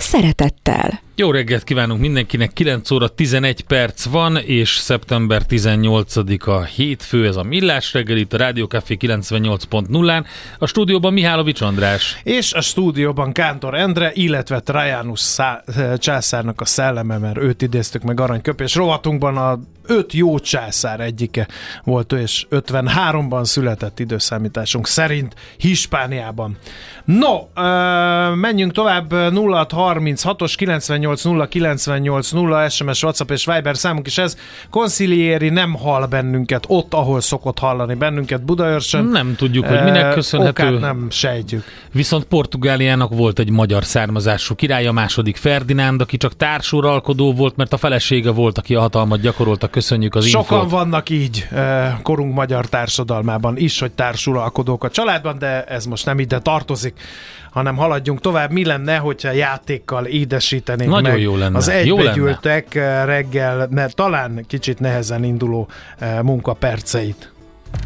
szeretettel. Jó reggelt kívánunk mindenkinek, 9 óra 11 perc van, és szeptember 18-a hétfő, ez a Millás reggel itt a Rádió Café 98.0-án. A stúdióban Mihálovics András. És a stúdióban Kántor Endre, illetve Trajanus szá- császárnak a szelleme, mert őt idéztük meg aranyköpés rovatunkban a öt jó császár egyike volt ő, és 53-ban született időszámításunk szerint Hispániában. No, menjünk tovább 0636-os 98 0 98 0 SMS, WhatsApp és Viber számunk is ez. Concilieri nem hall bennünket ott, ahol szokott hallani bennünket Budaörsön. Nem tudjuk, hogy minek köszönhető. Okát nem sejtjük. Viszont Portugáliának volt egy magyar származású király, a második Ferdinánd, aki csak társuralkodó volt, mert a felesége volt, aki a hatalmat gyakorolta. Köszönjük az Sokan infót. vannak így korunk magyar társadalmában is, hogy társuralkodók a családban, de ez most nem ide tartozik hanem haladjunk tovább. Mi lenne, hogyha játékkal édesítenénk Nagyon meg jó lenne. az Jó egybegyűltek reggel, ne, talán kicsit nehezen induló munkaperceit?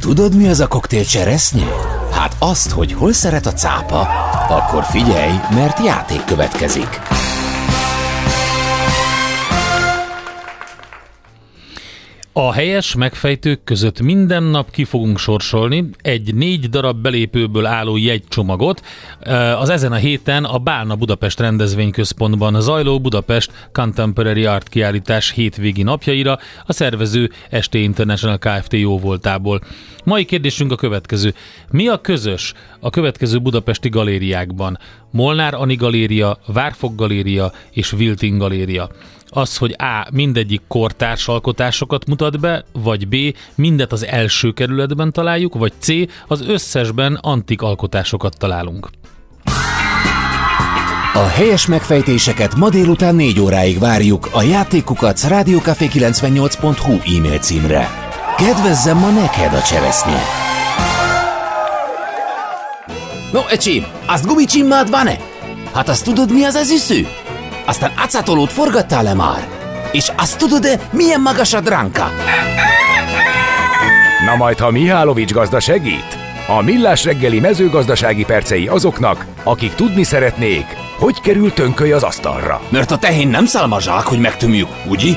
Tudod, mi az a koktél cseresznye? Hát azt, hogy hol szeret a cápa, akkor figyelj, mert játék következik. A helyes megfejtők között minden nap ki fogunk sorsolni egy négy darab belépőből álló jegycsomagot. Az ezen a héten a Bálna Budapest rendezvényközpontban zajló Budapest Contemporary Art kiállítás hétvégi napjaira a szervező ST International Kft. jóvoltából. Mai kérdésünk a következő. Mi a közös a következő budapesti galériákban? Molnár Ani Galéria, Várfog Galéria és Wilting Galéria az, hogy A. mindegyik kortárs alkotásokat mutat be, vagy B. mindet az első kerületben találjuk, vagy C. az összesben antik alkotásokat találunk. A helyes megfejtéseket ma délután 4 óráig várjuk a játékukat rádiókafé98.hu e-mail címre. Kedvezzem ma neked a cseresznye! No, ecsi, azt gumicsimmád van-e? Hát azt tudod, mi az üsző? Aztán acatolót forgattál-e már? És azt tudod-e, milyen magas a dránka? Na majd, ha Mihálovics gazda segít? A Millás reggeli mezőgazdasági percei azoknak, akik tudni szeretnék, hogy kerül tönköly az asztalra. Mert a tehén nem szálmazsák, hogy megtömjük, ugye?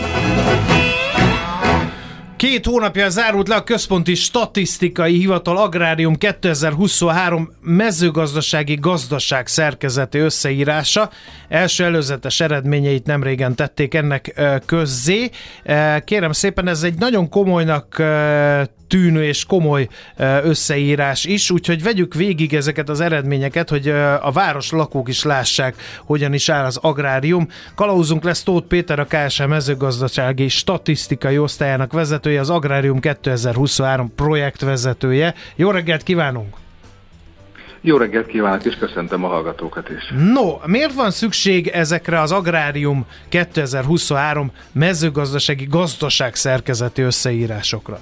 Két hónapja zárult le a Központi Statisztikai Hivatal Agrárium 2023 mezőgazdasági gazdaság szerkezeti összeírása. Első előzetes eredményeit nem régen tették ennek közzé. Kérem szépen, ez egy nagyon komolynak tűnő és komoly összeírás is, úgyhogy vegyük végig ezeket az eredményeket, hogy a város lakók is lássák, hogyan is áll az agrárium. Kalauzunk lesz Tóth Péter, a KSM mezőgazdasági statisztikai osztályának vezetője, az Agrárium 2023 projektvezetője. Jó reggelt kívánunk! Jó reggelt kívánok, és köszöntöm a hallgatókat is. No, miért van szükség ezekre az Agrárium 2023 mezőgazdasági gazdaság szerkezeti összeírásokra?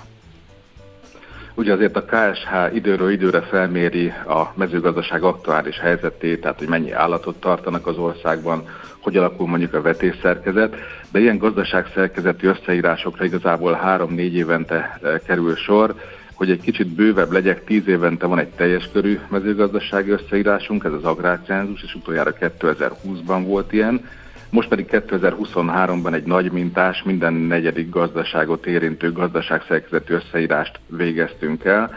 Ugye azért a KSH időről időre felméri a mezőgazdaság aktuális helyzetét, tehát hogy mennyi állatot tartanak az országban, hogy alakul mondjuk a vetésszerkezet, de ilyen gazdaságszerkezeti összeírásokra igazából három-négy évente kerül sor, hogy egy kicsit bővebb legyek, tíz évente van egy teljes körű mezőgazdasági összeírásunk, ez az agrárcenzus, és utoljára 2020-ban volt ilyen, most pedig 2023-ban egy nagy mintás, minden negyedik gazdaságot érintő gazdaságszerkezetű összeírást végeztünk el.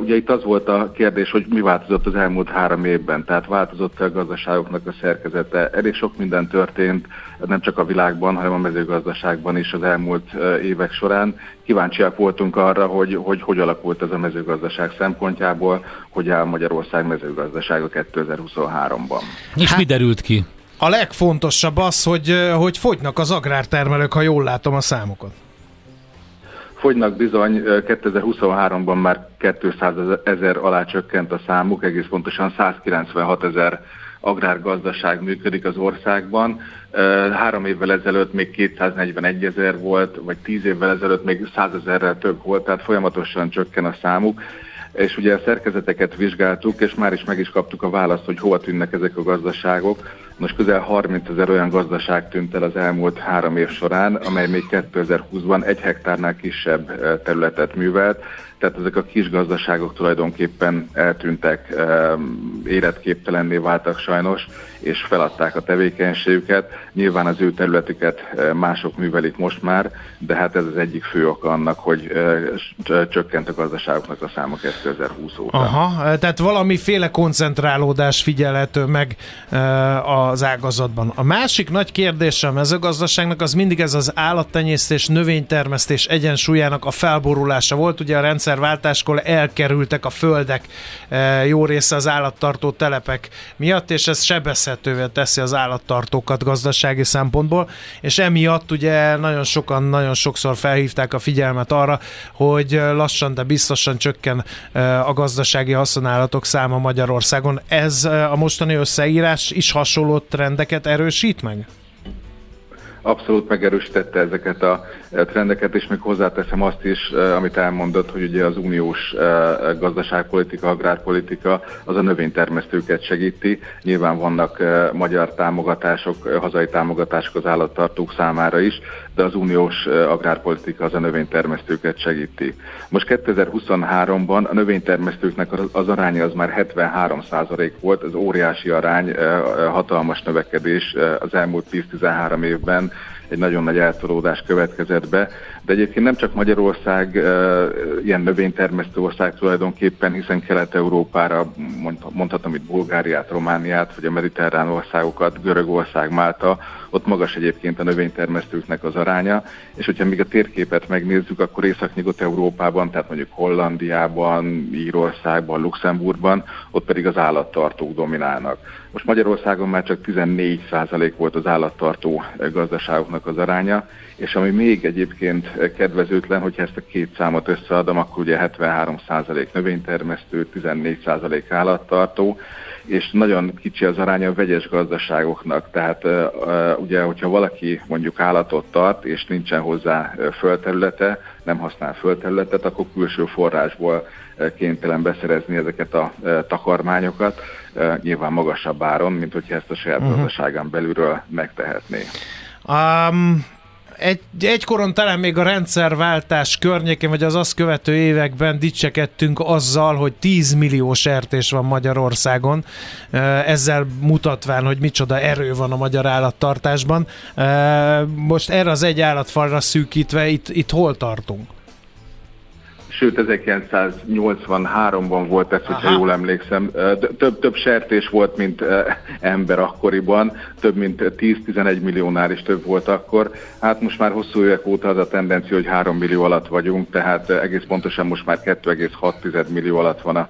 Ugye itt az volt a kérdés, hogy mi változott az elmúlt három évben, tehát változott a gazdaságoknak a szerkezete. Elég sok minden történt, nem csak a világban, hanem a mezőgazdaságban is az elmúlt évek során. Kíváncsiak voltunk arra, hogy hogy, hogy alakult ez a mezőgazdaság szempontjából, hogy áll Magyarország mezőgazdasága 2023-ban. És hát, mi derült ki? A legfontosabb az, hogy, hogy fogynak az agrártermelők, ha jól látom a számokat. Fogynak bizony, 2023-ban már 200 ezer alá csökkent a számuk, egész pontosan 196 ezer agrárgazdaság működik az országban. Három évvel ezelőtt még 241 ezer volt, vagy tíz évvel ezelőtt még 100 ezerrel több volt, tehát folyamatosan csökken a számuk és ugye a szerkezeteket vizsgáltuk, és már is meg is kaptuk a választ, hogy hova tűnnek ezek a gazdaságok. Most közel 30 ezer olyan gazdaság tűnt el az elmúlt három év során, amely még 2020-ban egy hektárnál kisebb területet művelt, tehát ezek a kis gazdaságok tulajdonképpen eltűntek, életképtelenné váltak sajnos, és feladták a tevékenységüket. Nyilván az ő területüket mások művelik most már, de hát ez az egyik fő oka annak, hogy csökkent a gazdaságoknak a száma 2020 óta. Aha, tehát valamiféle koncentrálódás figyelhető meg az ágazatban. A másik nagy kérdés a mezőgazdaságnak az mindig ez az állattenyésztés, növénytermesztés egyensúlyának a felborulása volt. Ugye a rendszerváltáskor elkerültek a földek jó része az állattartó telepek miatt, és ez sebezhet lehetővé teszi az állattartókat gazdasági szempontból, és emiatt ugye nagyon sokan, nagyon sokszor felhívták a figyelmet arra, hogy lassan, de biztosan csökken a gazdasági haszonállatok száma Magyarországon. Ez a mostani összeírás is hasonló trendeket erősít meg? Abszolút megerősítette ezeket a e, trendeket, és még hozzáteszem azt is, e, amit elmondott, hogy ugye az uniós e, gazdaságpolitika, agrárpolitika az a növénytermesztőket segíti. Nyilván vannak magyar támogatások, hazai támogatások az állattartók számára is, de az uniós agrárpolitika az a növénytermesztőket segíti. Most 2023-ban a növénytermesztőknek az aránya az már 73 volt, ez óriási arány, hatalmas növekedés az elmúlt 10-13 évben, egy nagyon nagy eltolódás következett be. De egyébként nem csak Magyarország ilyen növénytermesztő ország tulajdonképpen, hiszen Kelet-Európára mondhatom itt Bulgáriát, Romániát, vagy a mediterrán országokat, Görögország, Málta, ott magas egyébként a növénytermesztőknek az aránya, és hogyha még a térképet megnézzük, akkor Észak-Nyugat-Európában, tehát mondjuk Hollandiában, Írországban, Luxemburgban, ott pedig az állattartók dominálnak. Most Magyarországon már csak 14% volt az állattartó gazdaságoknak az aránya, és ami még egyébként kedvezőtlen, hogyha ezt a két számot összeadom, akkor ugye 73% növénytermesztő, 14% állattartó, és nagyon kicsi az aránya a vegyes gazdaságoknak. Tehát ugye, hogyha valaki mondjuk állatot tart, és nincsen hozzá földterülete, nem használ földterületet, akkor külső forrásból kénytelen beszerezni ezeket a takarmányokat, nyilván magasabb áron, mint hogyha ezt a saját uh-huh. gazdaságán belülről megtehetné. Um, egy, egykoron talán még a rendszerváltás környékén, vagy az azt követő években dicsekedtünk azzal, hogy 10 millió sertés van Magyarországon, ezzel mutatván, hogy micsoda erő van a magyar állattartásban. Most erre az egy állatfalra szűkítve, itt, itt hol tartunk? Sőt 1983-ban volt ez, hogyha Aha. jól emlékszem. Több, több sertés volt, mint ember akkoriban, több mint 10-11 milliónál is több volt akkor. Hát most már hosszú évek óta az a tendencia, hogy 3 millió alatt vagyunk, tehát egész pontosan most már 2,6 millió alatt van a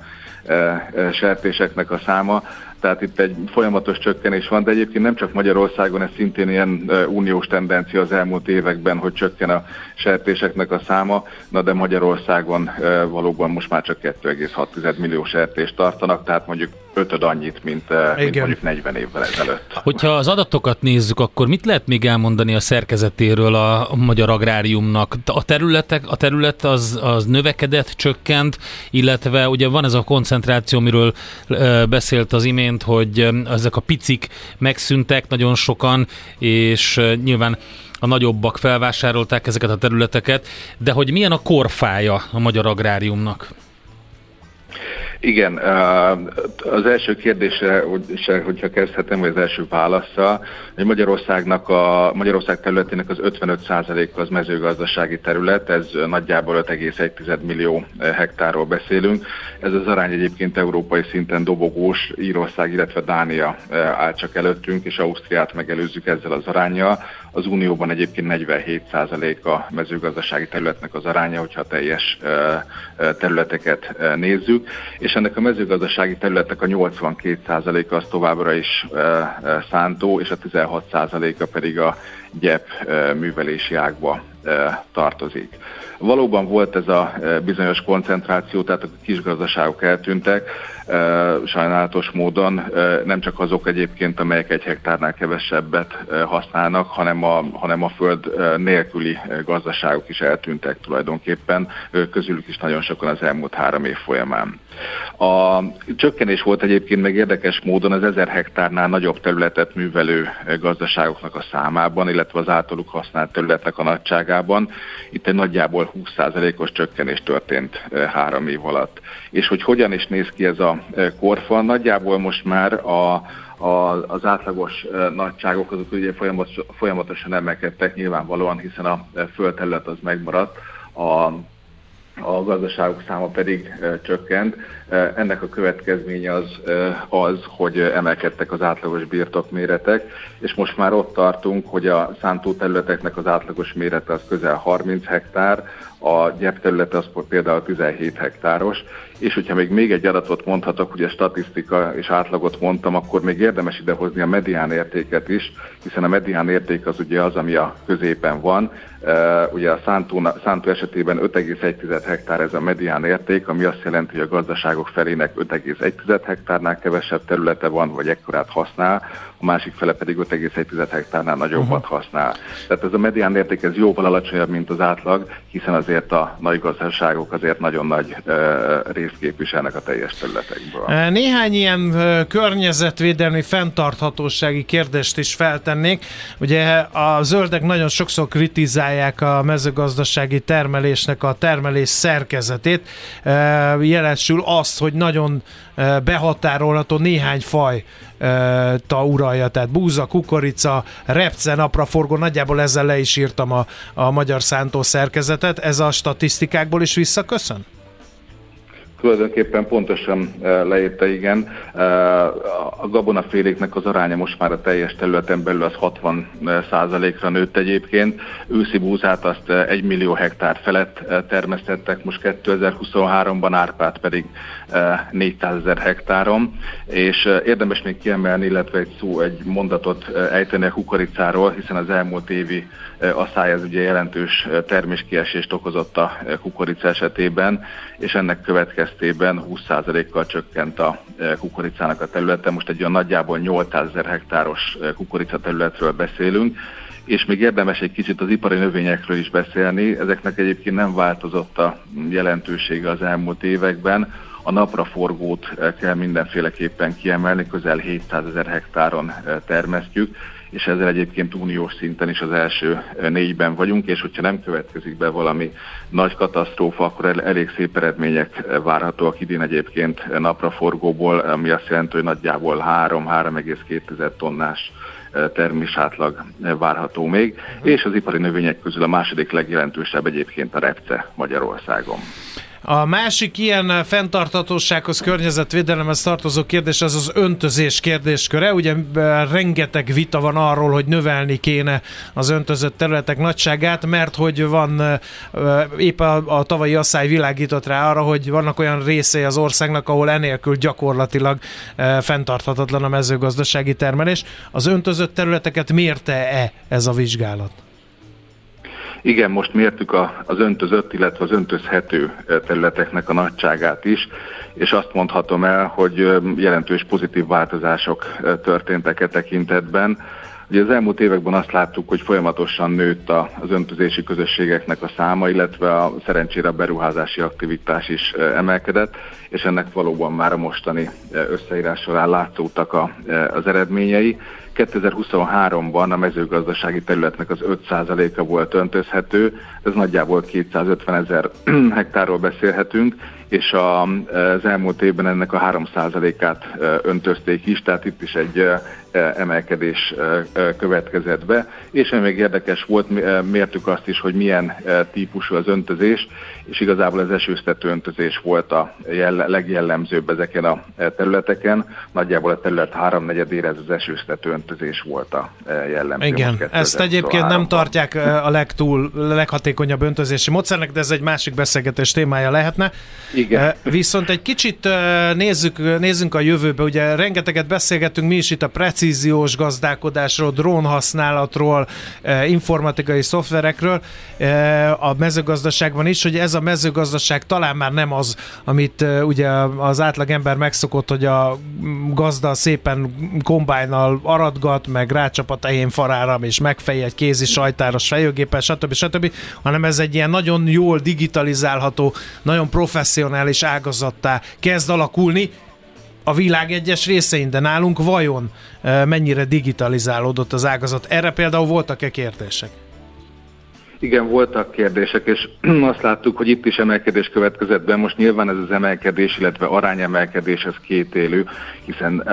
sertéseknek a száma tehát itt egy folyamatos csökkenés van, de egyébként nem csak Magyarországon, ez szintén ilyen uniós tendencia az elmúlt években, hogy csökken a sertéseknek a száma, na de Magyarországon valóban most már csak 2,6 millió sertést tartanak, tehát mondjuk ötöd annyit, mint, mint mondjuk 40 évvel ezelőtt. Hogyha az adatokat nézzük, akkor mit lehet még elmondani a szerkezetéről a magyar agráriumnak? A területek, a terület az, az növekedett, csökkent, illetve ugye van ez a koncentráció, amiről beszélt az imént, hogy ezek a picik megszűntek nagyon sokan, és nyilván a nagyobbak felvásárolták ezeket a területeket, de hogy milyen a korfája a magyar agráriumnak? Igen, az első kérdésre, hogyha kezdhetem, vagy az első válasza, hogy Magyarországnak a, Magyarország területének az 55%-a az mezőgazdasági terület, ez nagyjából 5,1 millió hektárról beszélünk. Ez az arány egyébként európai szinten dobogós, Írország, illetve Dánia áll csak előttünk, és Ausztriát megelőzzük ezzel az arányjal. Az Unióban egyébként 47% a mezőgazdasági területnek az aránya, hogyha teljes területeket nézzük, és ennek a mezőgazdasági területnek a 82%-a az továbbra is szántó, és a 16%-a pedig a gyep művelési ágba tartozik. Valóban volt ez a bizonyos koncentráció, tehát a kis gazdaságok eltűntek, sajnálatos módon, nem csak azok egyébként, amelyek egy hektárnál kevesebbet használnak, hanem a, hanem a föld nélküli gazdaságok is eltűntek tulajdonképpen, közülük is nagyon sokan az elmúlt három év folyamán. A csökkenés volt egyébként meg érdekes módon az ezer hektárnál nagyobb területet művelő gazdaságoknak a számában, illetve az általuk használt területnek a nagyságában. Itt egy nagyjából 20%-os csökkenés történt három év alatt. És hogy hogyan is néz ki ez a korfal, nagyjából most már a, a, az átlagos nagyságok azok ugye folyamatos, folyamatosan emelkedtek nyilvánvalóan, hiszen a földterület az megmaradt, a a gazdaságok száma pedig csökkent. Ennek a következménye az, az, hogy emelkedtek az átlagos birtokméretek, és most már ott tartunk, hogy a szántóterületeknek az átlagos mérete az közel 30 hektár, a gyepterülete az például 17 hektáros, és hogyha még még egy adatot mondhatok, a statisztika és átlagot mondtam, akkor még érdemes idehozni a medián értéket is, hiszen a medián érték az ugye az, ami a középen van. Ugye a Szántó, Szántó esetében 5,1 hektár ez a medián érték, ami azt jelenti, hogy a gazdaságok felének 5,1 hektárnál kevesebb területe van, vagy ekkorát használ, a másik fele pedig 5,1 hektárnál nagyobbat uh-huh. használ. Tehát ez a medián érték ez jóval alacsonyabb, mint az átlag, hiszen azért a nagy gazdaságok azért nagyon nagy uh, részt képviselnek a teljes területekből. Néhány ilyen környezetvédelmi fenntarthatósági kérdést is feltennék. Ugye a zöldek nagyon sokszor kritizálják a mezőgazdasági termelésnek a termelés szerkezetét, jelesül azt, hogy nagyon behatárolható néhány faj ta uralja, tehát búza, kukorica, repce, napraforgó, nagyjából ezzel le is írtam a, a magyar szántó szerkezetet. Ez a statisztikákból is visszaköszön? Tulajdonképpen pontosan e, leírta, igen. E, a gabonaféléknek az aránya most már a teljes területen belül az 60 százalékra nőtt egyébként. Őszi búzát azt 1 millió hektár felett e, termesztettek, most 2023-ban árpát pedig 400 ezer hektáron. És érdemes még kiemelni, illetve egy szó, egy mondatot ejteni a kukoricáról, hiszen az elmúlt évi asszály ez ugye jelentős terméskiesést okozott a kukorica esetében, és ennek következtében 20%-kal csökkent a kukoricának a területe. Most egy olyan nagyjából 800 ezer hektáros kukorica területről beszélünk, és még érdemes egy kicsit az ipari növényekről is beszélni. Ezeknek egyébként nem változott a jelentősége az elmúlt években. A napraforgót kell mindenféleképpen kiemelni, közel 700 ezer hektáron termesztjük, és ezzel egyébként uniós szinten is az első négyben vagyunk, és hogyha nem következik be valami nagy katasztrófa, akkor elég szép eredmények várhatóak idén egyébként napraforgóból, ami azt jelenti, hogy nagyjából 3-3,2 tonnás termés átlag várható még, és az ipari növények közül a második legjelentősebb egyébként a repce Magyarországon. A másik ilyen fenntartatósághoz, környezetvédelemhez tartozó kérdés az az öntözés kérdésköre. Ugye rengeteg vita van arról, hogy növelni kéne az öntözött területek nagyságát, mert hogy van épp a, a tavalyi asszály világított rá arra, hogy vannak olyan részei az országnak, ahol enélkül gyakorlatilag fenntarthatatlan a mezőgazdasági termelés. Az öntözött területeket mérte-e ez a vizsgálat? Igen, most mértük a, az öntözött, illetve az öntözhető területeknek a nagyságát is, és azt mondhatom el, hogy jelentős pozitív változások történtek e tekintetben. Ugye az elmúlt években azt láttuk, hogy folyamatosan nőtt az öntözési közösségeknek a száma, illetve a szerencsére a beruházási aktivitás is emelkedett, és ennek valóban már a mostani összeírás során látszódtak a, az eredményei. 2023-ban a mezőgazdasági területnek az 5%-a volt öntözhető, ez nagyjából 250 ezer hektárról beszélhetünk, és a, az elmúlt évben ennek a 3%-át öntözték is, tehát itt is egy emelkedés következett be, és ami még érdekes volt, mértük azt is, hogy milyen típusú az öntözés, és igazából az esőztető öntözés volt a legjellemzőbb ezeken a területeken. Nagyjából a terület háromnegyedére ez az esőztető öntözés volt a jellemző. Igen, ezt egyébként nem tartják a legtúl, leghatékonyabb öntözési módszernek, de ez egy másik beszélgetés témája lehetne. Igen. Viszont egy kicsit nézzük, nézzünk a jövőbe. Ugye rengeteget beszélgettünk mi is itt a precíziós gazdálkodásról, drónhasználatról, informatikai szoftverekről a mezőgazdaságban is, hogy ez a mezőgazdaság talán már nem az, amit ugye az átlagember megszokott, hogy a gazda szépen kombájnal aradgat, meg rácsap a tehén farára, és megfejj egy kézi sajtáros fejőgéppel, stb. stb., hanem ez egy ilyen nagyon jól digitalizálható, nagyon professzionális ágazattá kezd alakulni, a világ egyes részein, de nálunk vajon mennyire digitalizálódott az ágazat? Erre például voltak-e kérdések? Igen, voltak kérdések, és azt láttuk, hogy itt is emelkedés következett be. Most nyilván ez az emelkedés, illetve arányemelkedés, ez kétélő, hiszen uh,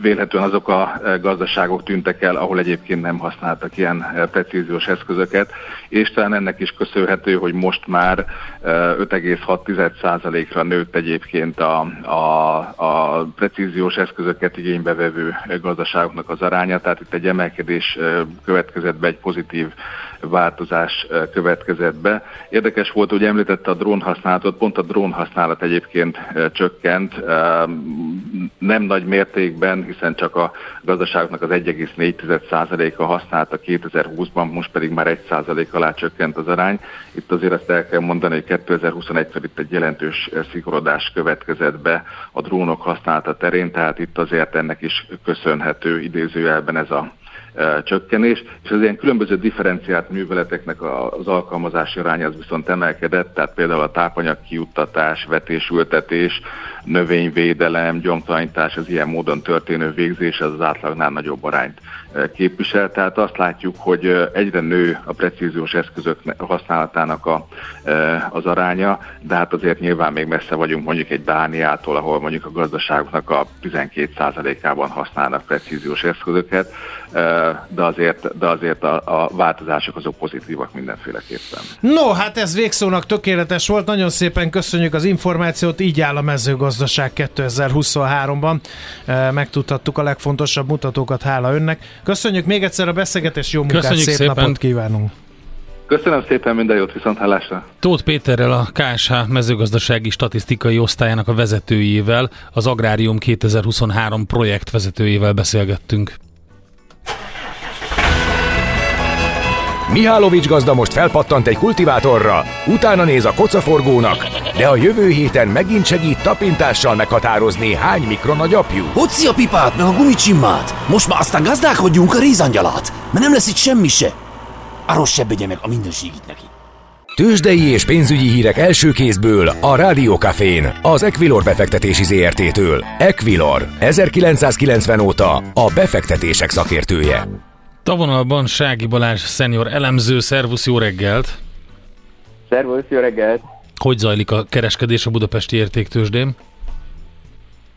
vélhetően azok a gazdaságok tűntek el, ahol egyébként nem használtak ilyen precíziós eszközöket, és talán ennek is köszönhető, hogy most már uh, 5,6%-ra nőtt egyébként a, a, a precíziós eszközöket igénybe gazdaságoknak az aránya, tehát itt egy emelkedés következett be, egy pozitív változás következett be. Érdekes volt, hogy említette a drón használatot, pont a drón használat egyébként csökkent, nem nagy mértékben, hiszen csak a gazdaságoknak az 1,4%-a használta 2020-ban, most pedig már 1% alá csökkent az arány. Itt azért azt el kell mondani, hogy 2021-től itt egy jelentős szigorodás következett be a drónok használata terén, tehát itt azért ennek is köszönhető idézőjelben ez a csökkenés, és az ilyen különböző differenciált műveleteknek az alkalmazási aránya az viszont emelkedett, tehát például a tápanyag kiuttatás, vetésültetés, növényvédelem, gyomtalanítás, az ilyen módon történő végzés az az átlagnál nagyobb arányt képvisel. Tehát azt látjuk, hogy egyre nő a precíziós eszközök használatának a, az aránya, de hát azért nyilván még messze vagyunk mondjuk egy Dániától, ahol mondjuk a gazdaságoknak a 12%-ában használnak precíziós eszközöket, de azért, de azért a, a változások azok pozitívak mindenféleképpen. No, hát ez végszónak tökéletes volt. Nagyon szépen köszönjük az információt. Így áll a mezőgazdaság 2023-ban. Megtudhattuk a legfontosabb mutatókat, hála önnek. Köszönjük még egyszer a beszélgetést, jó munkát, Köszönjük szép szépen. napot kívánunk! Köszönöm szépen, minden jót, viszont hallásra. Tóth Péterrel, a KSH mezőgazdasági statisztikai osztályának a vezetőjével, az Agrárium 2023 projekt vezetőjével beszélgettünk. Mihálovics gazda most felpattant egy kultivátorra, utána néz a kocaforgónak, de a jövő héten megint segít tapintással meghatározni, hány mikron a gyapjú. Hoci a pipát, meg a gumicsimmát! Most már aztán gazdálkodjunk a rézangyalat, mert nem lesz itt semmi se. A rossz se meg a mindenségit neki. Tőzsdei és pénzügyi hírek első kézből a Rádiókafén, az Equilor befektetési ZRT-től. Equilor, 1990 óta a befektetések szakértője. Tavonalban Sági Balázs szenior elemző, szervusz, jó reggelt! Szervusz, jó reggelt! Hogy zajlik a kereskedés a budapesti értéktősdén?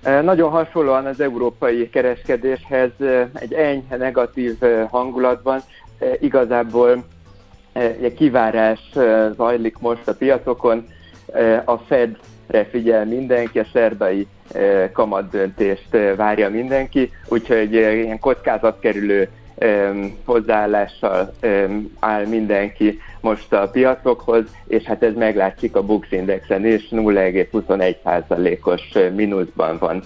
E, nagyon hasonlóan az európai kereskedéshez e, egy enyhe negatív e, hangulatban igazából egy kivárás zajlik most a piacokon. A Fedre figyel mindenki, a szerdai kamatdöntést várja mindenki, úgyhogy ilyen kockázatkerülő hozzáállással áll mindenki most a piacokhoz, és hát ez meglátszik a Bux Indexen is, 0,21%-os mínuszban van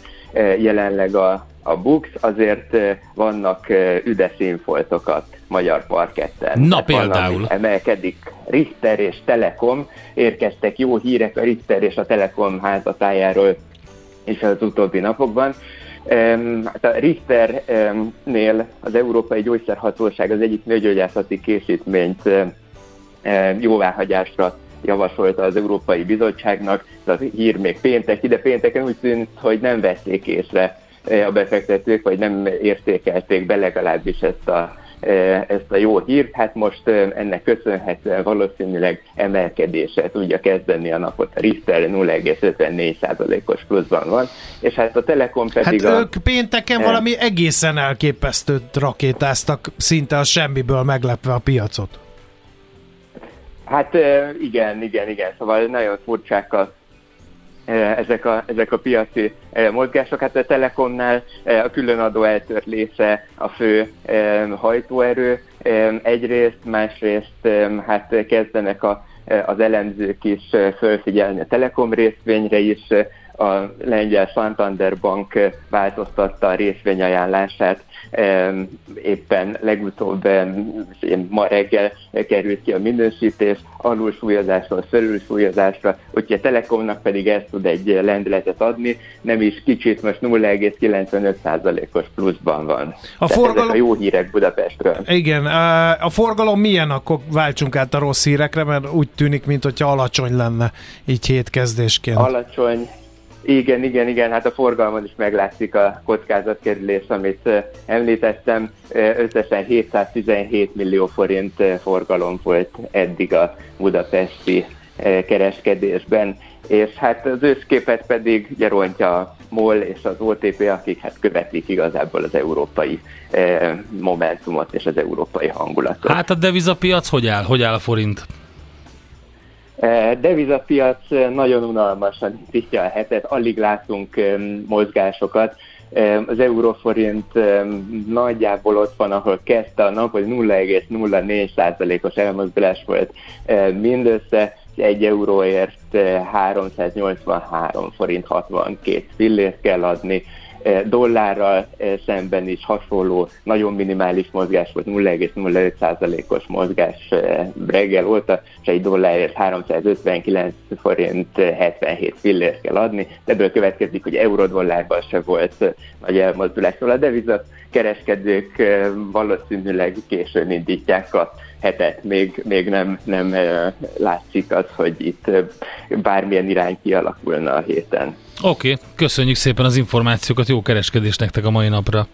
jelenleg a, a Bux, azért vannak üdes színfoltokat magyar parketten. Na hát például. Emelkedik Richter és Telekom, érkeztek jó hírek a Richter és a Telekom házatájáról és az utóbbi napokban. Hát a Richternél az Európai Gyógyszerhatóság az egyik nőgyógyászati készítményt jóváhagyásra javasolta az Európai Bizottságnak, de a hír még péntek, ide pénteken úgy tűnt, hogy nem vették észre a befektetők, vagy nem értékelték be legalábbis ezt a ezt a jó hírt, hát most e, ennek köszönhetően valószínűleg emelkedése tudja kezdeni a napot. A Richter 0,54%-os pluszban van, és hát a Telekom pedig hát a... ők pénteken e... valami egészen elképesztőt rakétáztak, szinte a semmiből meglepve a piacot. Hát e, igen, igen, igen, szóval nagyon furcsák a ezek a, ezek a piaci mozgások. Hát a Telekomnál a különadó eltörlése a fő hajtóerő egyrészt, másrészt hát kezdenek a, az elemzők is fölfigyelni a Telekom részvényre is, a lengyel Santander Bank változtatta a részvényajánlását éppen legutóbb ma reggel került ki a minősítés, alulsúlyozásról felülsúlyozásra, úgyhogy a Telekomnak pedig ezt tud egy lendületet adni, nem is kicsit, most 0,95%-os pluszban van. A forgalom... a jó hírek Budapestről. Igen, a forgalom milyen, akkor váltsunk át a rossz hírekre, mert úgy tűnik, mintha alacsony lenne így hétkezdésként. Alacsony, igen, igen, igen, hát a forgalmon is meglátszik a kockázatkerülés, amit említettem. Összesen 717 millió forint forgalom volt eddig a budapesti kereskedésben, és hát az ősképet pedig ugye rontja a MOL és az OTP, akik hát követik igazából az európai momentumot és az európai hangulatot. Hát a devizapiac hogy áll? Hogy áll a forint? E, devizapiac nagyon unalmasan nyitja a hetet, alig látunk mozgásokat. Az euróforint nagyjából ott van, ahol kezdte a nap, hogy 0,04%-os elmozdulás volt mindössze, egy euróért 383 forint 62 fillért kell adni, dollárral eh, szemben is hasonló, nagyon minimális mozgás volt, 0,05%-os mozgás eh, reggel óta, és egy dollárért 359 forint 77 fillért kell adni. Ebből következik, hogy euró-dollárban se volt nagy elmozdulás. Szóval a devizat kereskedők valószínűleg későn indítják a hetet, még, még nem, nem látszik az, hogy itt bármilyen irány kialakulna a héten. Oké, okay, köszönjük szépen az információkat, jó kereskedést nektek a mai napra.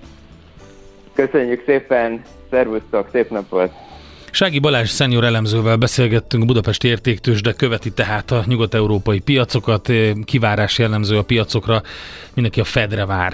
Köszönjük szépen, szervusztok, szép napot! Sági Balázs szenior elemzővel beszélgettünk, Budapesti értéktős, de követi tehát a nyugat-európai piacokat, kivárás jellemző a piacokra, mindenki a Fedre vár.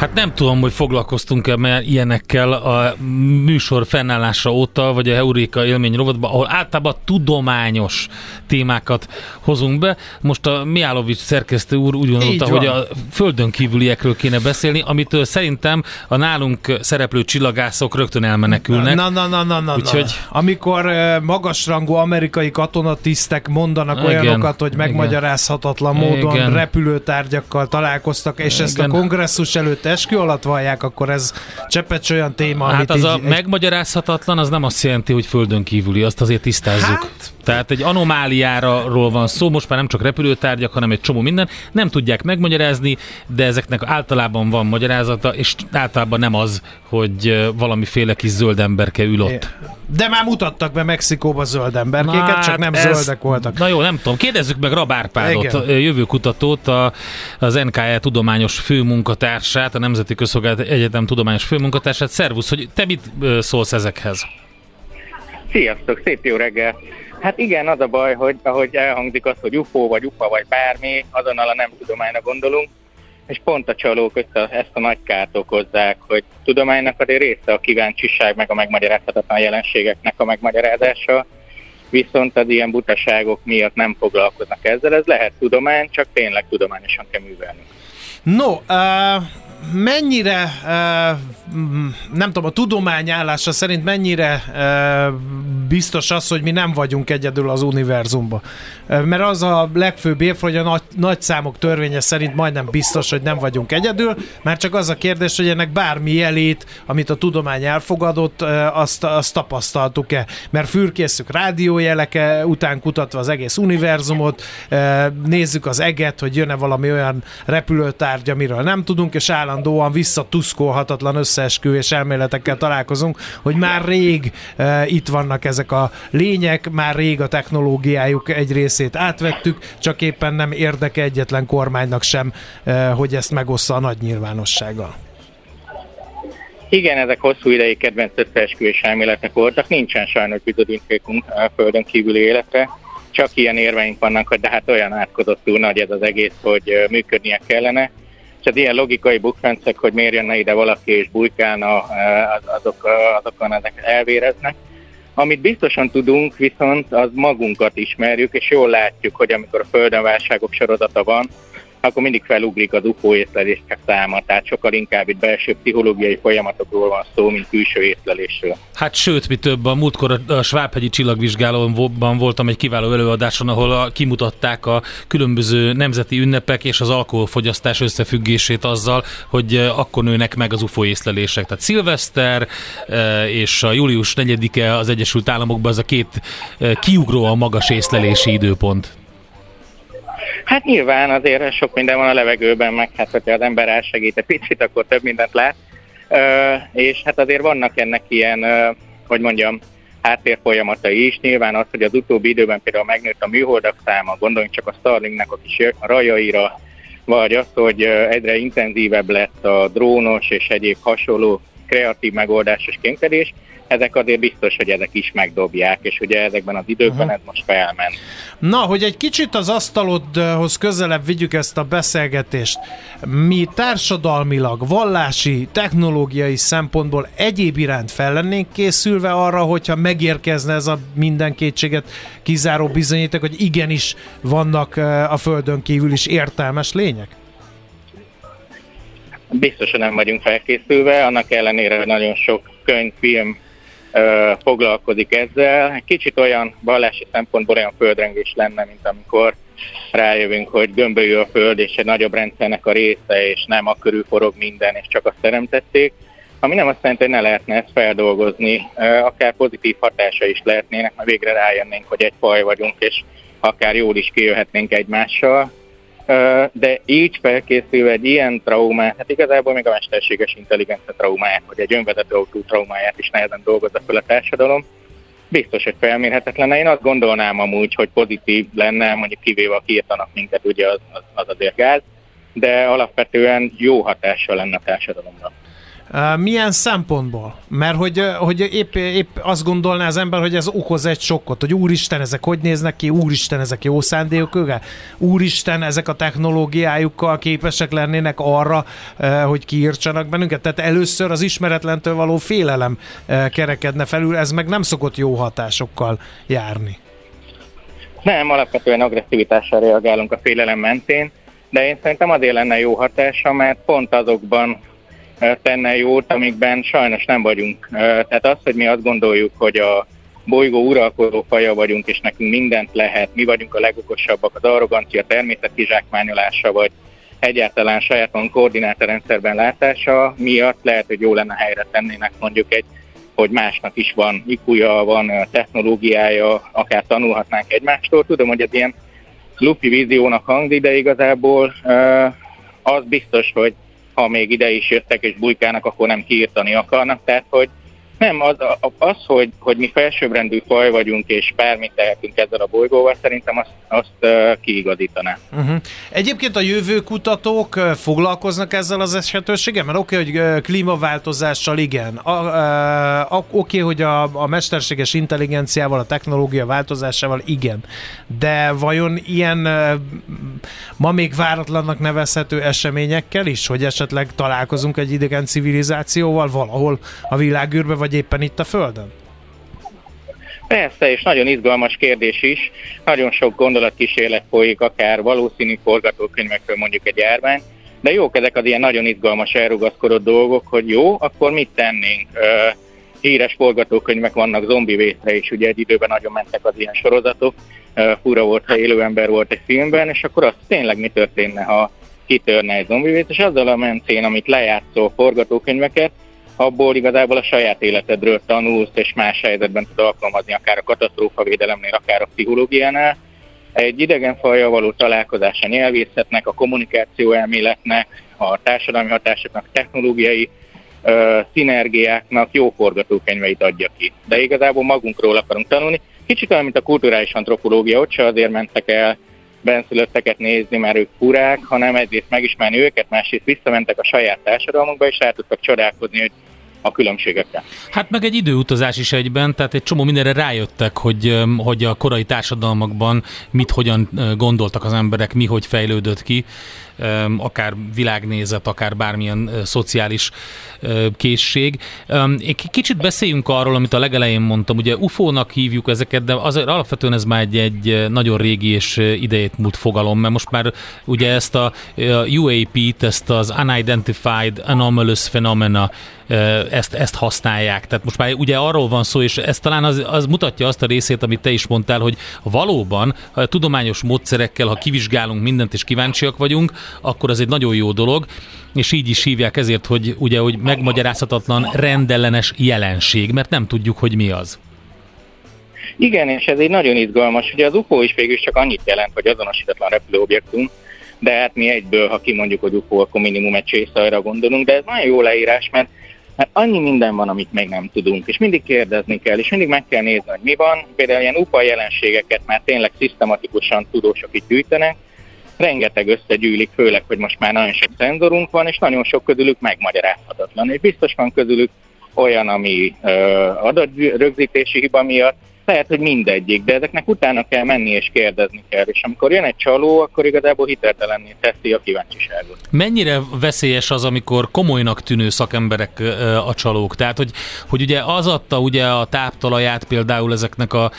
Hát nem tudom, hogy foglalkoztunk-e már ilyenekkel a műsor fennállása óta, vagy a Euréka élmény rovatban, ahol általában tudományos témákat hozunk be. Most a Miálovics szerkesztő úr úgy gondolta, hogy a földön kívüliekről kéne beszélni, amitől szerintem a nálunk szereplő csillagászok rögtön elmenekülnek. Na, na, na, na, na, Úgyhogy... na. Amikor magasrangú amerikai katonatisztek mondanak igen, olyanokat, hogy megmagyarázhatatlan igen. módon igen. repülőtárgyakkal találkoztak, és igen. ezt a kongresszus előtt eskü alatt vallják, akkor ez cseppet olyan téma, hát amit az így, a egy... megmagyarázhatatlan, az nem azt jelenti, hogy földön kívüli, azt azért tisztázzuk. Hát... Tehát egy anomáliáról van szó, most már nem csak repülőtárgyak, hanem egy csomó minden. Nem tudják megmagyarázni, de ezeknek általában van magyarázata, és általában nem az, hogy valamiféle kis zöld emberke ül ott. De már mutattak be Mexikóba zöld emberkéket, hát csak nem ez... zöldek voltak. Na jó, nem tudom. Kérdezzük meg Rabárpádot, jövőkutatót, a, az NKE tudományos főmunkatársát, Nemzeti Közszolgálat Egyetem tudományos főmunkatársát. Szervusz, hogy te mit szólsz ezekhez? Sziasztok, szép jó reggel! Hát igen, az a baj, hogy ahogy elhangzik az, hogy UFO vagy UFA vagy bármi, azonnal a nem tudományra gondolunk, és pont a csalók össze, ezt a nagy kárt okozzák, hogy tudománynak azért része a kíváncsiság, meg a megmagyarázhatatlan jelenségeknek a megmagyarázása, viszont az ilyen butaságok miatt nem foglalkoznak ezzel. Ez lehet tudomány, csak tényleg tudományosan kell művelni. No, uh, mennyire, nem tudom, a tudomány állása szerint mennyire biztos az, hogy mi nem vagyunk egyedül az univerzumban. Mert az a legfőbb érv, hogy a nagy, nagy számok törvénye szerint majdnem biztos, hogy nem vagyunk egyedül, mert csak az a kérdés, hogy ennek bármi jelét, amit a tudomány elfogadott, azt, azt tapasztaltuk-e. Mert fürkészük rádiójeleke után kutatva az egész univerzumot, nézzük az eget, hogy jön-e valami olyan repülőtárgy, amiről nem tudunk, és áll állandóan visszatuszkolhatatlan összeesküvés elméletekkel találkozunk, hogy már rég e, itt vannak ezek a lények, már rég a technológiájuk egy részét átvettük, csak éppen nem érdeke egyetlen kormánynak sem, e, hogy ezt megossza a nagy nyilvánossággal. Igen, ezek hosszú ideig kedvenc összeesküvés elméletek voltak, nincsen sajnos bizonyítékunk a földön kívüli életre, csak ilyen érveink vannak, hogy de hát olyan átkozottú nagy ez az egész, hogy működnie kellene. Az ilyen logikai bukfencek, hogy miért jönne ide valaki és bujkálna, azok, azokon ezek elvéreznek. Amit biztosan tudunk, viszont az magunkat ismerjük, és jól látjuk, hogy amikor a Földön válságok sorozata van, akkor mindig felugrik az UFO észlelések száma, tehát sokkal inkább itt belső pszichológiai folyamatokról van szó, mint külső észlelésről. Hát sőt, mi több, a múltkor a Svábhegyi csillagvizsgálóban voltam egy kiváló előadáson, ahol a, kimutatták a különböző nemzeti ünnepek és az alkoholfogyasztás összefüggését azzal, hogy eh, akkor nőnek meg az UFO észlelések. Tehát szilveszter eh, és a július 4-e az Egyesült Államokban az a két eh, kiugróan magas észlelési időpont. Hát nyilván azért sok minden van a levegőben, meg hát hogyha az ember elsegít egy picit, akkor több mindent lát. Ö, és hát azért vannak ennek ilyen, ö, hogy mondjam, háttérfolyamatai is. Nyilván az, hogy az utóbbi időben például megnőtt a műholdak száma, gondoljunk csak a Starlinknek a kis rajaira, vagy az, hogy egyre intenzívebb lett a drónos és egyéb hasonló kreatív megoldásos kémkedés, ezek azért biztos, hogy ezek is megdobják, és ugye ezekben az időkben uh-huh. ez most felment. Na, hogy egy kicsit az asztalodhoz közelebb vigyük ezt a beszélgetést, mi társadalmilag, vallási, technológiai szempontból egyéb iránt fel lennénk készülve arra, hogyha megérkezne ez a minden kétséget kizáró bizonyíték, hogy igenis vannak a Földön kívül is értelmes lények? Biztosan nem vagyunk felkészülve, annak ellenére, hogy nagyon sok könyv, film ö, foglalkozik ezzel. Kicsit olyan vallási szempontból olyan földrengés lenne, mint amikor rájövünk, hogy gömbölyű a föld, és egy nagyobb rendszernek a része, és nem a körül forog minden, és csak azt teremtették. Ami nem azt jelenti, hogy ne lehetne ezt feldolgozni, akár pozitív hatása is lehetnének, mert végre rájönnénk, hogy egy faj vagyunk, és akár jól is kijöhetnénk egymással de így felkészülve egy ilyen traumát, hát igazából még a mesterséges intelligencia traumáját, vagy egy önvezető autó traumáját is nehezen dolgozza fel a társadalom, biztos, hogy felmérhetetlen. Én azt gondolnám amúgy, hogy pozitív lenne, mondjuk kivéve a kiirtanak minket, ugye az, az, az azért gáz, de alapvetően jó hatással lenne a társadalomra. Milyen szempontból? Mert hogy, hogy épp, épp azt gondolná az ember, hogy ez okoz egy sokkot, hogy úristen, ezek hogy néznek ki, úristen, ezek jó szándékok, úristen, ezek a technológiájukkal képesek lennének arra, hogy kiírtsanak bennünket. Tehát először az ismeretlentől való félelem kerekedne felül, ez meg nem szokott jó hatásokkal járni. Nem, alapvetően agresszivitással reagálunk a félelem mentén, de én szerintem azért lenne jó hatása, mert pont azokban tenne jót, amikben sajnos nem vagyunk. Tehát az, hogy mi azt gondoljuk, hogy a bolygó uralkodó faja vagyunk, és nekünk mindent lehet, mi vagyunk a legokosabbak, az arrogancia, természet kizsákmányolása, vagy egyáltalán sajáton koordinátorrendszerben látása miatt lehet, hogy jó lenne helyre tennének mondjuk egy, hogy másnak is van ikuja, van technológiája, akár tanulhatnánk egymástól. Tudom, hogy ez ilyen lupi víziónak hangzik, de igazából az biztos, hogy ha még ide is jöttek és bujkának, akkor nem kiírtani akarnak. Tehát, hogy nem, az, az hogy, hogy mi felsőbbrendű faj vagyunk, és bármit tehetünk ezzel a bolygóval, szerintem azt, azt kiigazítaná. Uh-huh. Egyébként a jövőkutatók foglalkoznak ezzel az esetőséggel? Mert oké, okay, hogy klímaváltozással igen. Oké, okay, hogy a, a mesterséges intelligenciával, a technológia változásával igen. De vajon ilyen ma még váratlannak nevezhető eseményekkel is, hogy esetleg találkozunk egy idegen civilizációval valahol a világűrbe, vagy éppen itt a Földön? Persze, és nagyon izgalmas kérdés is. Nagyon sok gondolatkísérlet folyik, akár valószínű forgatókönyvekről mondjuk egy járvány, de jók ezek az ilyen nagyon izgalmas elrugaszkodott dolgok, hogy jó, akkor mit tennénk? híres forgatókönyvek vannak zombi vészre is, ugye egy időben nagyon mentek az ilyen sorozatok, fura volt, ha élő ember volt egy filmben, és akkor az tényleg mi történne, ha kitörne egy zombi vész, és azzal a mentén, amit lejátszol forgatókönyveket, abból igazából a saját életedről tanulsz, és más helyzetben tud alkalmazni, akár a katasztrófa védelemnél, akár a pszichológiánál, egy idegen fajjal való találkozás a nyelvészetnek, a kommunikáció elméletnek, a társadalmi hatásoknak, technológiai ö, szinergiáknak jó forgatókönyveit adja ki. De igazából magunkról akarunk tanulni. Kicsit olyan, mint a kulturális antropológia, ott se azért mentek el benszülötteket nézni, mert ők furák, hanem egyrészt megismerni őket, másrészt visszamentek a saját társadalmukba, és rá tudtak csodálkozni, hogy a különbségekre. Hát meg egy időutazás is egyben, tehát egy csomó mindenre rájöttek, hogy, hogy a korai társadalmakban mit, hogyan gondoltak az emberek, mi, hogy fejlődött ki, akár világnézet, akár bármilyen szociális készség. Egy kicsit beszéljünk arról, amit a legelején mondtam, ugye UFO-nak hívjuk ezeket, de azért alapvetően ez már egy, egy nagyon régi és idejét múlt fogalom, mert most már ugye ezt a UAP-t, ezt az Unidentified Anomalous Phenomena ezt, ezt használják. Tehát most már ugye arról van szó, és ez talán az, az mutatja azt a részét, amit te is mondtál, hogy valóban ha tudományos módszerekkel, ha kivizsgálunk mindent és kíváncsiak vagyunk, akkor az egy nagyon jó dolog, és így is hívják ezért, hogy ugye, hogy megmagyarázhatatlan rendellenes jelenség, mert nem tudjuk, hogy mi az. Igen, és ez egy nagyon izgalmas. Ugye az UFO is végül csak annyit jelent, hogy azonosítatlan repülőobjektum, de hát mi egyből, ha kimondjuk, hogy UFO, akkor minimum egy csészajra gondolunk, de ez nagyon jó leírás, mert mert annyi minden van, amit még nem tudunk, és mindig kérdezni kell, és mindig meg kell nézni, hogy mi van. Például ilyen UPA jelenségeket már tényleg szisztematikusan tudósok itt gyűjtenek, rengeteg összegyűlik, főleg, hogy most már nagyon sok szenzorunk van, és nagyon sok közülük megmagyarázhatatlan. És biztos van közülük olyan, ami ö, adatrögzítési hiba miatt lehet, hogy mindegyik, de ezeknek utána kell menni és kérdezni kell, és amikor jön egy csaló, akkor igazából hiteltelenné teszi a kíváncsiságot. Mennyire veszélyes az, amikor komolynak tűnő szakemberek a csalók? Tehát, hogy, hogy ugye az adta ugye a táptalaját például ezeknek a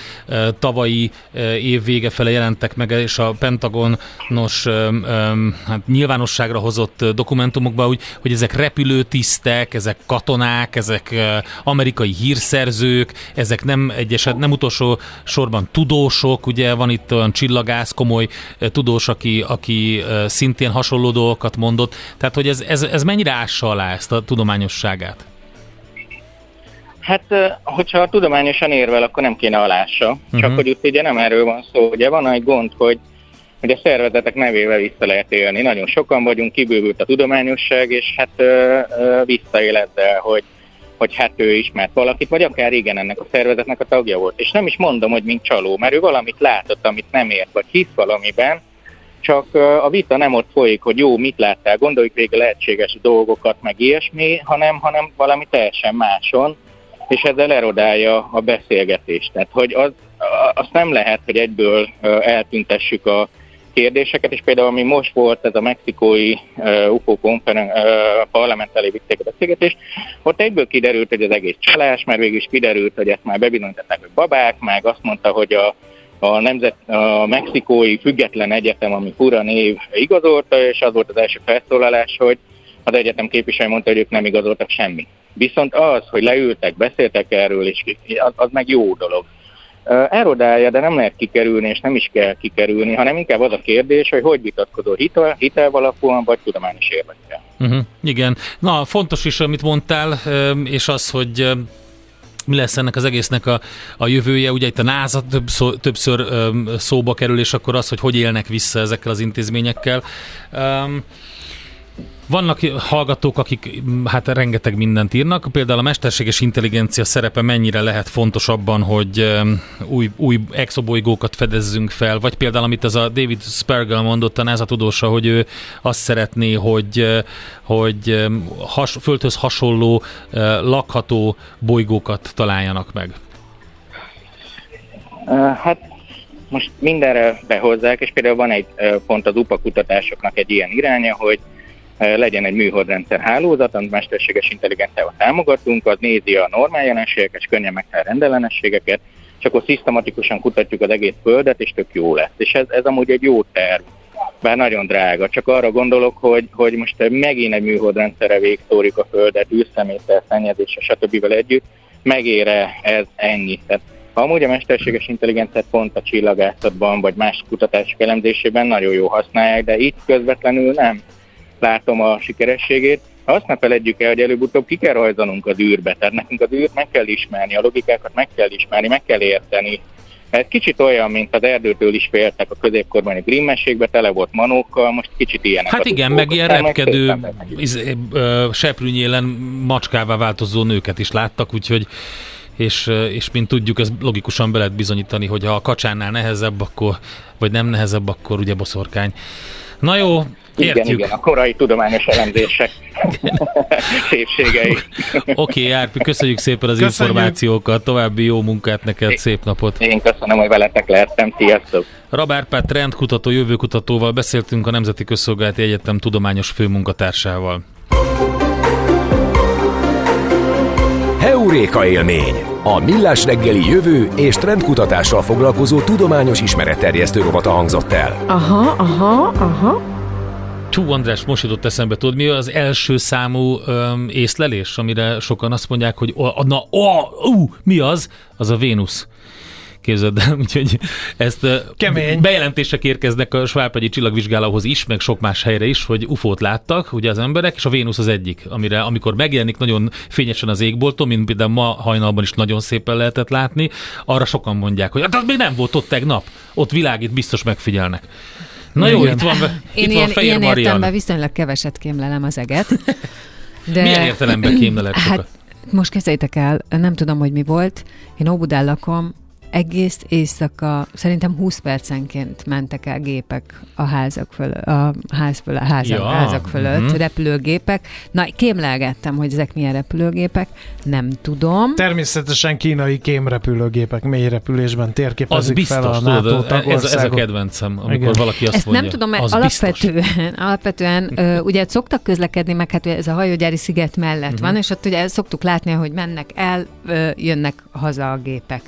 tavalyi év vége fele jelentek meg, és a Pentagonos hát nyilvánosságra hozott dokumentumokban, hogy, hogy ezek repülőtisztek, ezek katonák, ezek amerikai hírszerzők, ezek nem egyeset nem utolsó sorban tudósok, ugye van itt olyan csillagász, komoly tudós, aki, aki szintén hasonló dolgokat mondott. Tehát, hogy ez, ez, ez mennyire ássa alá ezt a tudományosságát? Hát, hogyha tudományosan érvel, akkor nem kéne alássa. Uh-huh. Csak hogy itt ugye nem erről van szó. Ugye van egy gond, hogy hogy a szervezetek nevével vissza lehet élni. Nagyon sokan vagyunk, kibővült a tudományosság, és hát ö, ö, visszaél ezzel, hogy hogy hát ő ismert valakit, vagy akár régen ennek a szervezetnek a tagja volt. És nem is mondom, hogy mint csaló, mert ő valamit látott, amit nem ért, vagy hisz valamiben, csak a vita nem ott folyik, hogy jó, mit láttál, gondoljuk végig lehetséges dolgokat, meg ilyesmi, hanem, hanem valami teljesen máson, és ezzel erodálja a beszélgetést. Tehát, hogy az, azt nem lehet, hogy egyből eltüntessük a kérdéseket, és például ami most volt ez a mexikói uh, UFO konferen, uh, parlament elé vitték a beszélgetést, ott egyből kiderült, hogy az egész csalás, mert végül is kiderült, hogy ezt már bebizonyították, hogy babák, meg azt mondta, hogy a a, nemzet, a mexikói független egyetem, ami fura név igazolta, és az volt az első felszólalás, hogy az egyetem képviselő mondta, hogy ők nem igazoltak semmit. Viszont az, hogy leültek, beszéltek erről, és az, az meg jó dolog erodálja, de nem lehet kikerülni, és nem is kell kikerülni, hanem inkább az a kérdés, hogy hogy vitatkozol hitel, hitel alapúan, vagy tudományos érvekkel. Uh-huh, igen. Na, fontos is, amit mondtál, és az, hogy mi lesz ennek az egésznek a, a jövője. Ugye itt a NASA többször, többször szóba kerül, és akkor az, hogy hogy élnek vissza ezekkel az intézményekkel. Um, vannak hallgatók, akik mm, hát rengeteg mindent írnak, például a mesterséges intelligencia szerepe mennyire lehet fontos abban, hogy új, új exobolygókat fedezzünk fel, vagy például amit az a David Spergel mondott, a NASA tudósa, hogy ő azt szeretné, hogy, hogy has, földhöz hasonló lakható bolygókat találjanak meg. Hát most mindenre behozzák, és például van egy pont az UPA kutatásoknak egy ilyen iránya, hogy legyen egy műholdrendszer hálózat, amit mesterséges intelligenciával támogatunk, az nézi a normál jelenségeket, és könnyen megtalál rendellenességeket, és akkor szisztematikusan kutatjuk az egész földet, és tök jó lesz. És ez, ez amúgy egy jó terv, bár nagyon drága. Csak arra gondolok, hogy, hogy most megint egy műholdrendszerre végtórjuk a földet, űrszeméttel, szennyezéssel, stb. együtt, megére ez ennyi. Tehát amúgy a mesterséges intelligenciát pont a csillagászatban, vagy más kutatások elemzésében nagyon jó használják, de itt közvetlenül nem látom a sikerességét. Azt ne feledjük el, hogy előbb-utóbb ki kell rajzolnunk az űrbe, tehát nekünk az űrt meg kell ismerni, a logikákat meg kell ismerni, meg kell érteni, Ez kicsit olyan, mint az erdőtől is féltek a középkorban a grimmeségbe, tele volt manókkal, most kicsit ilyenek. Hát igen, meg ilyen repkedő, izé, seprűnyélen macskává változó nőket is láttak, úgyhogy és, és mint tudjuk, ez logikusan be lehet bizonyítani, hogy ha a kacsánál nehezebb, akkor, vagy nem nehezebb, akkor ugye boszorkány. Na jó, Értjük. Igen, igen, a korai tudományos elemzések szépségei. Oké, okay, Árpi, köszönjük szépen az köszönjük. információkat, további jó munkát neked, szép napot. Én köszönöm, hogy veletek lehettem, sziasztok! Rabárpát trendkutató, jövőkutatóval beszéltünk a Nemzeti Közszolgálati Egyetem tudományos főmunkatársával. Heuréka élmény! A Millás reggeli jövő és trendkutatással foglalkozó tudományos ismeretterjesztő rovata hangzott el. Aha, aha, aha. Tú András, most jutott eszembe, tudod, mi az első számú öm, észlelés, amire sokan azt mondják, hogy oh, na, oh, uh, mi az? Az a Vénusz. Képzeld el, úgyhogy ezt Kemény. bejelentések érkeznek a Svábhegyi csillagvizsgálóhoz is, meg sok más helyre is, hogy ufót láttak, ugye az emberek, és a Vénusz az egyik, amire amikor megjelenik nagyon fényesen az égbolton, mint például ma hajnalban is nagyon szépen lehetett látni, arra sokan mondják, hogy hát az még nem volt ott tegnap, ott világít, biztos megfigyelnek. Na jó, itt van, Én itt ilyen, van ilyen Marian. értelemben viszonylag keveset kémlelem az eget. De... Milyen értelemben kémlelek sokat? Hát most kezdjétek el, nem tudom, hogy mi volt. Én Óbudán lakom, egész éjszaka, szerintem 20 percenként mentek el gépek a házak föl, a ház föl, a házak, Ja, házak fölött, mhm. repülőgépek. Na, kémlelgettem, hogy ezek milyen repülőgépek. Nem tudom. Természetesen kínai kémrepülőgépek mély repülésben Az térképezik biztos, fel a NATO tudod, ez, ez a kedvencem, amikor Igen. valaki azt Ezt mondja. nem tudom, mert az biztos. alapvetően, alapvetően ö, ugye szoktak közlekedni, meg hát ugye ez a hajógyári sziget mellett uh-huh. van, és ott ugye szoktuk látni, hogy mennek el, ö, jönnek haza a gépek.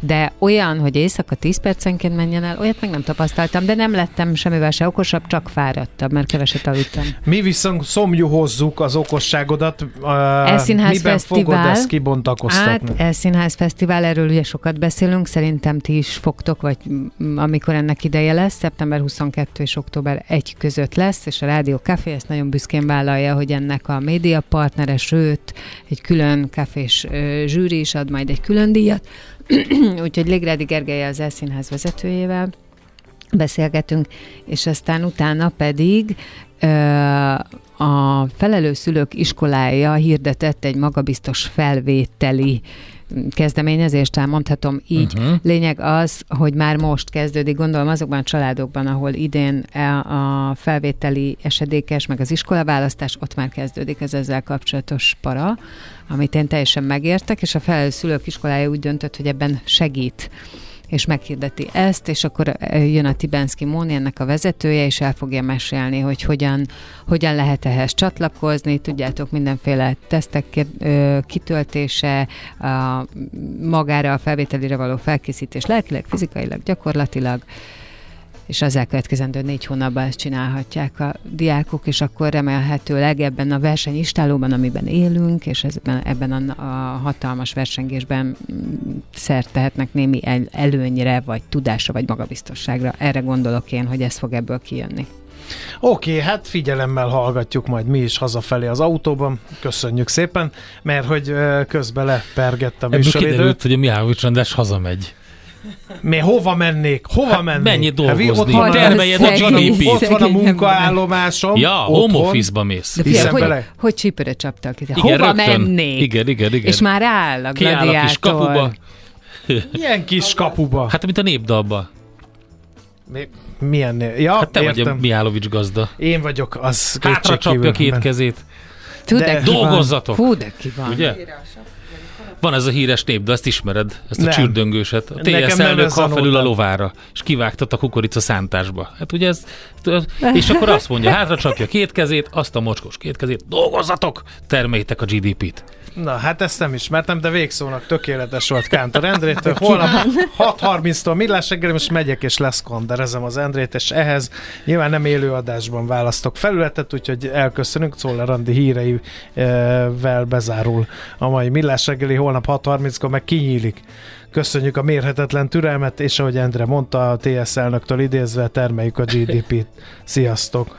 De olyan, hogy éjszaka 10 percenként menjen el, olyat meg nem tapasztaltam, de nem lettem semmivel se okosabb, csak fáradtabb, mert keveset aludtam. Mi viszont szomjuhozzuk az okosságodat. Uh, Elszínház miben fogod Fesztivál. ezt kibontakoztatni? Hát, Elszínház Fesztivál, erről ugye sokat beszélünk, szerintem ti is fogtok, vagy amikor ennek ideje lesz, szeptember 22 és október 1 között lesz, és a Rádió Café ezt nagyon büszkén vállalja, hogy ennek a média partnere, sőt, egy külön kafés zsűri is ad majd egy külön díjat, úgyhogy Légrádi Gergely az Elszínház vezetőjével beszélgetünk, és aztán utána pedig a felelőszülők iskolája hirdetett egy magabiztos felvételi kezdeményezést, elmondhatom így. Mhm. Uh-huh. Lényeg az, hogy már most kezdődik, gondolom azokban a családokban, ahol idén e- a felvételi esedékes, meg az iskolaválasztás, ott már kezdődik ez ezzel kapcsolatos para, amit én teljesen megértek, és a felelőszülők iskolája úgy döntött, hogy ebben segít és meghirdeti ezt, és akkor eh, jön a Tibenszki Móni, ennek a vezetője, és el fogja mesélni, hogy hogyan, hogyan lehet ehhez csatlakozni. Tudjátok, mindenféle tesztek kitöltése, a, magára a felvételire való felkészítés lelkileg, fizikailag, gyakorlatilag, és az elkövetkezendő négy hónapban ezt csinálhatják a diákok, és akkor remélhetőleg ebben a versenyistálóban, amiben élünk, és ebben, ebben a, a hatalmas versengésben mm, szert tehetnek némi el, előnyre, vagy tudásra, vagy magabiztosságra. Erre gondolok én, hogy ez fog ebből kijönni. Oké, okay, hát figyelemmel hallgatjuk majd mi is hazafelé az autóban. Köszönjük szépen, mert hogy közben lepergett a Ebből műsoridőt. kiderült, hogy a Mihálovics András hazamegy. Mi hova mennék? Hova Hát mennék? menjél dolgozni, Hát, ott van, termeljed a, a ott van a, a munkaállomásom. Ja, home office-ba mész. De figyelj, hogy, bele. hogy csípőre csaptak? Igen, Hova rögtön. mennék? Igen, igen, igen. És már áll a Kiáll a gladiátor. kis kapuba. Milyen kis kapuba. Hát, mint a népdalba. Mi, milyen? Ja, Hát te vagy értem. a Mihálovics gazda. Én vagyok, az Hátra csapja két kezét. Fú, de. Dolgozzatok! Fú, de ki van. Ugye? Van ez a híres népdal, ezt ismered, ezt a Nem. csürdöngőset. A Nekem TSZ elnök ha felül a lovára, és kivágtat a kukorica szántásba. Hát ugye ez, és akkor azt mondja, hátra csapja két kezét, azt a mocskos két kezét, dolgozzatok, termeljétek a GDP-t. Na, hát ezt nem ismertem, de végszónak tökéletes volt Kántor Endrétől. Holnap 6.30-tól millás reggel, most megyek és leszkonderezem az Endrét, és ehhez nyilván nem élő adásban választok felületet, úgyhogy elköszönünk. Czoller Andi híreivel bezárul a mai millás reggeli, holnap 6.30-kor meg kinyílik. Köszönjük a mérhetetlen türelmet, és ahogy Endre mondta, a TSZ elnöktől idézve termeljük a GDP-t. Sziasztok!